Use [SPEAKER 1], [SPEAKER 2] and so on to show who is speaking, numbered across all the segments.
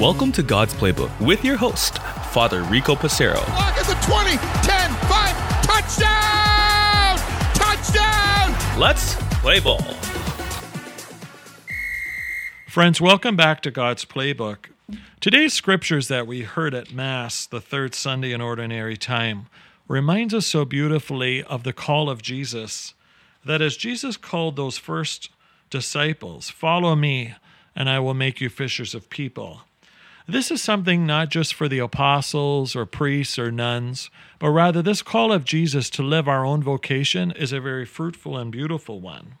[SPEAKER 1] Welcome to God's Playbook with your host, Father Rico Passero.
[SPEAKER 2] Lock at the 20, 10, 5, touchdown! Touchdown!
[SPEAKER 1] Let's play ball.
[SPEAKER 3] Friends, welcome back to God's Playbook. Today's scriptures that we heard at Mass, the third Sunday in Ordinary Time, reminds us so beautifully of the call of Jesus that as Jesus called those first disciples, Follow me, and I will make you fishers of people. This is something not just for the apostles or priests or nuns, but rather this call of Jesus to live our own vocation is a very fruitful and beautiful one.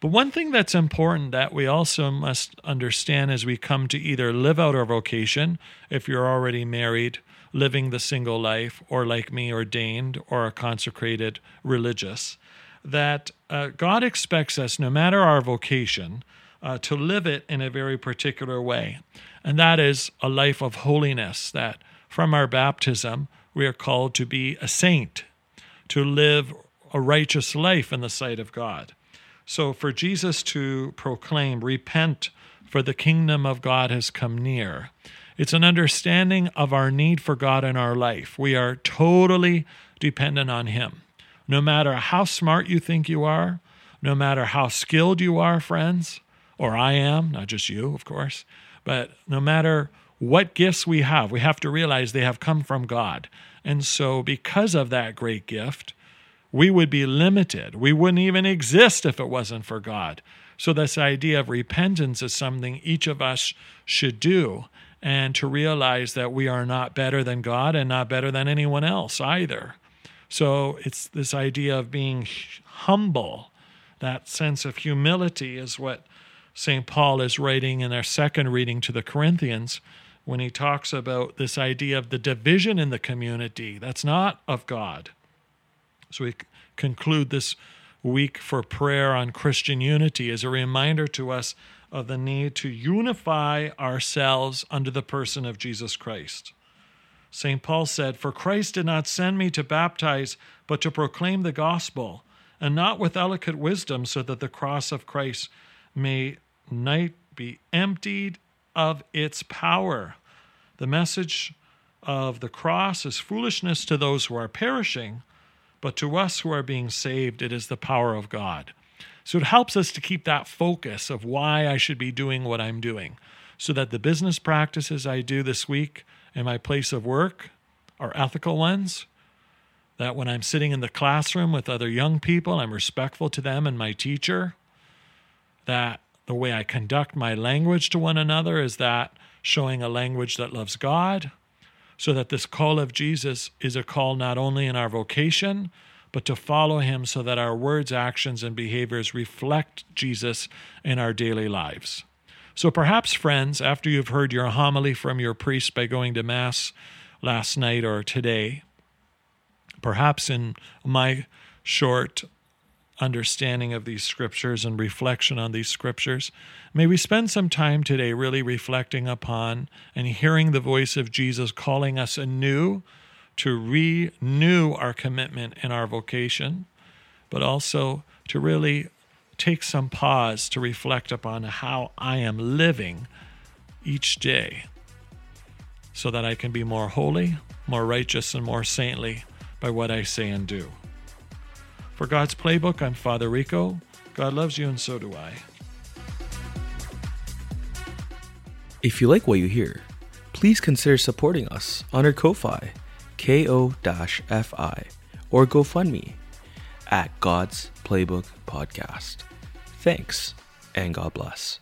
[SPEAKER 3] But one thing that's important that we also must understand as we come to either live out our vocation, if you're already married, living the single life, or like me, ordained or a consecrated religious, that uh, God expects us, no matter our vocation, uh, to live it in a very particular way. And that is a life of holiness, that from our baptism, we are called to be a saint, to live a righteous life in the sight of God. So, for Jesus to proclaim, repent, for the kingdom of God has come near, it's an understanding of our need for God in our life. We are totally dependent on Him. No matter how smart you think you are, no matter how skilled you are, friends, or I am, not just you, of course, but no matter what gifts we have, we have to realize they have come from God. And so, because of that great gift, we would be limited. We wouldn't even exist if it wasn't for God. So, this idea of repentance is something each of us should do, and to realize that we are not better than God and not better than anyone else either. So, it's this idea of being humble, that sense of humility is what St. Paul is writing in our second reading to the Corinthians when he talks about this idea of the division in the community that's not of God. So we conclude this week for prayer on Christian unity as a reminder to us of the need to unify ourselves under the person of Jesus Christ. St. Paul said, For Christ did not send me to baptize, but to proclaim the gospel, and not with eloquent wisdom, so that the cross of Christ may night be emptied of its power. The message of the cross is foolishness to those who are perishing but to us who are being saved, it is the power of God. So it helps us to keep that focus of why I should be doing what I'm doing, so that the business practices I do this week in my place of work are ethical ones. That when I'm sitting in the classroom with other young people, I'm respectful to them and my teacher. That the way I conduct my language to one another is that showing a language that loves God so that this call of Jesus is a call not only in our vocation, but to follow him so that our words, actions, and behaviors reflect Jesus in our daily lives. So perhaps, friends, after you've heard your homily from your priest by going to Mass last night or today, perhaps in my short understanding of these scriptures and reflection on these scriptures. May we spend some time today really reflecting upon and hearing the voice of Jesus calling us anew to renew our commitment in our vocation, but also to really take some pause to reflect upon how I am living each day so that I can be more holy, more righteous, and more saintly by what I say and do. For God's Playbook, I'm Father Rico. God loves you, and so do I.
[SPEAKER 1] If you like what you hear, please consider supporting us on our Ko-Fi, ko-fi, or GoFundMe at God's Playbook Podcast. Thanks, and God bless.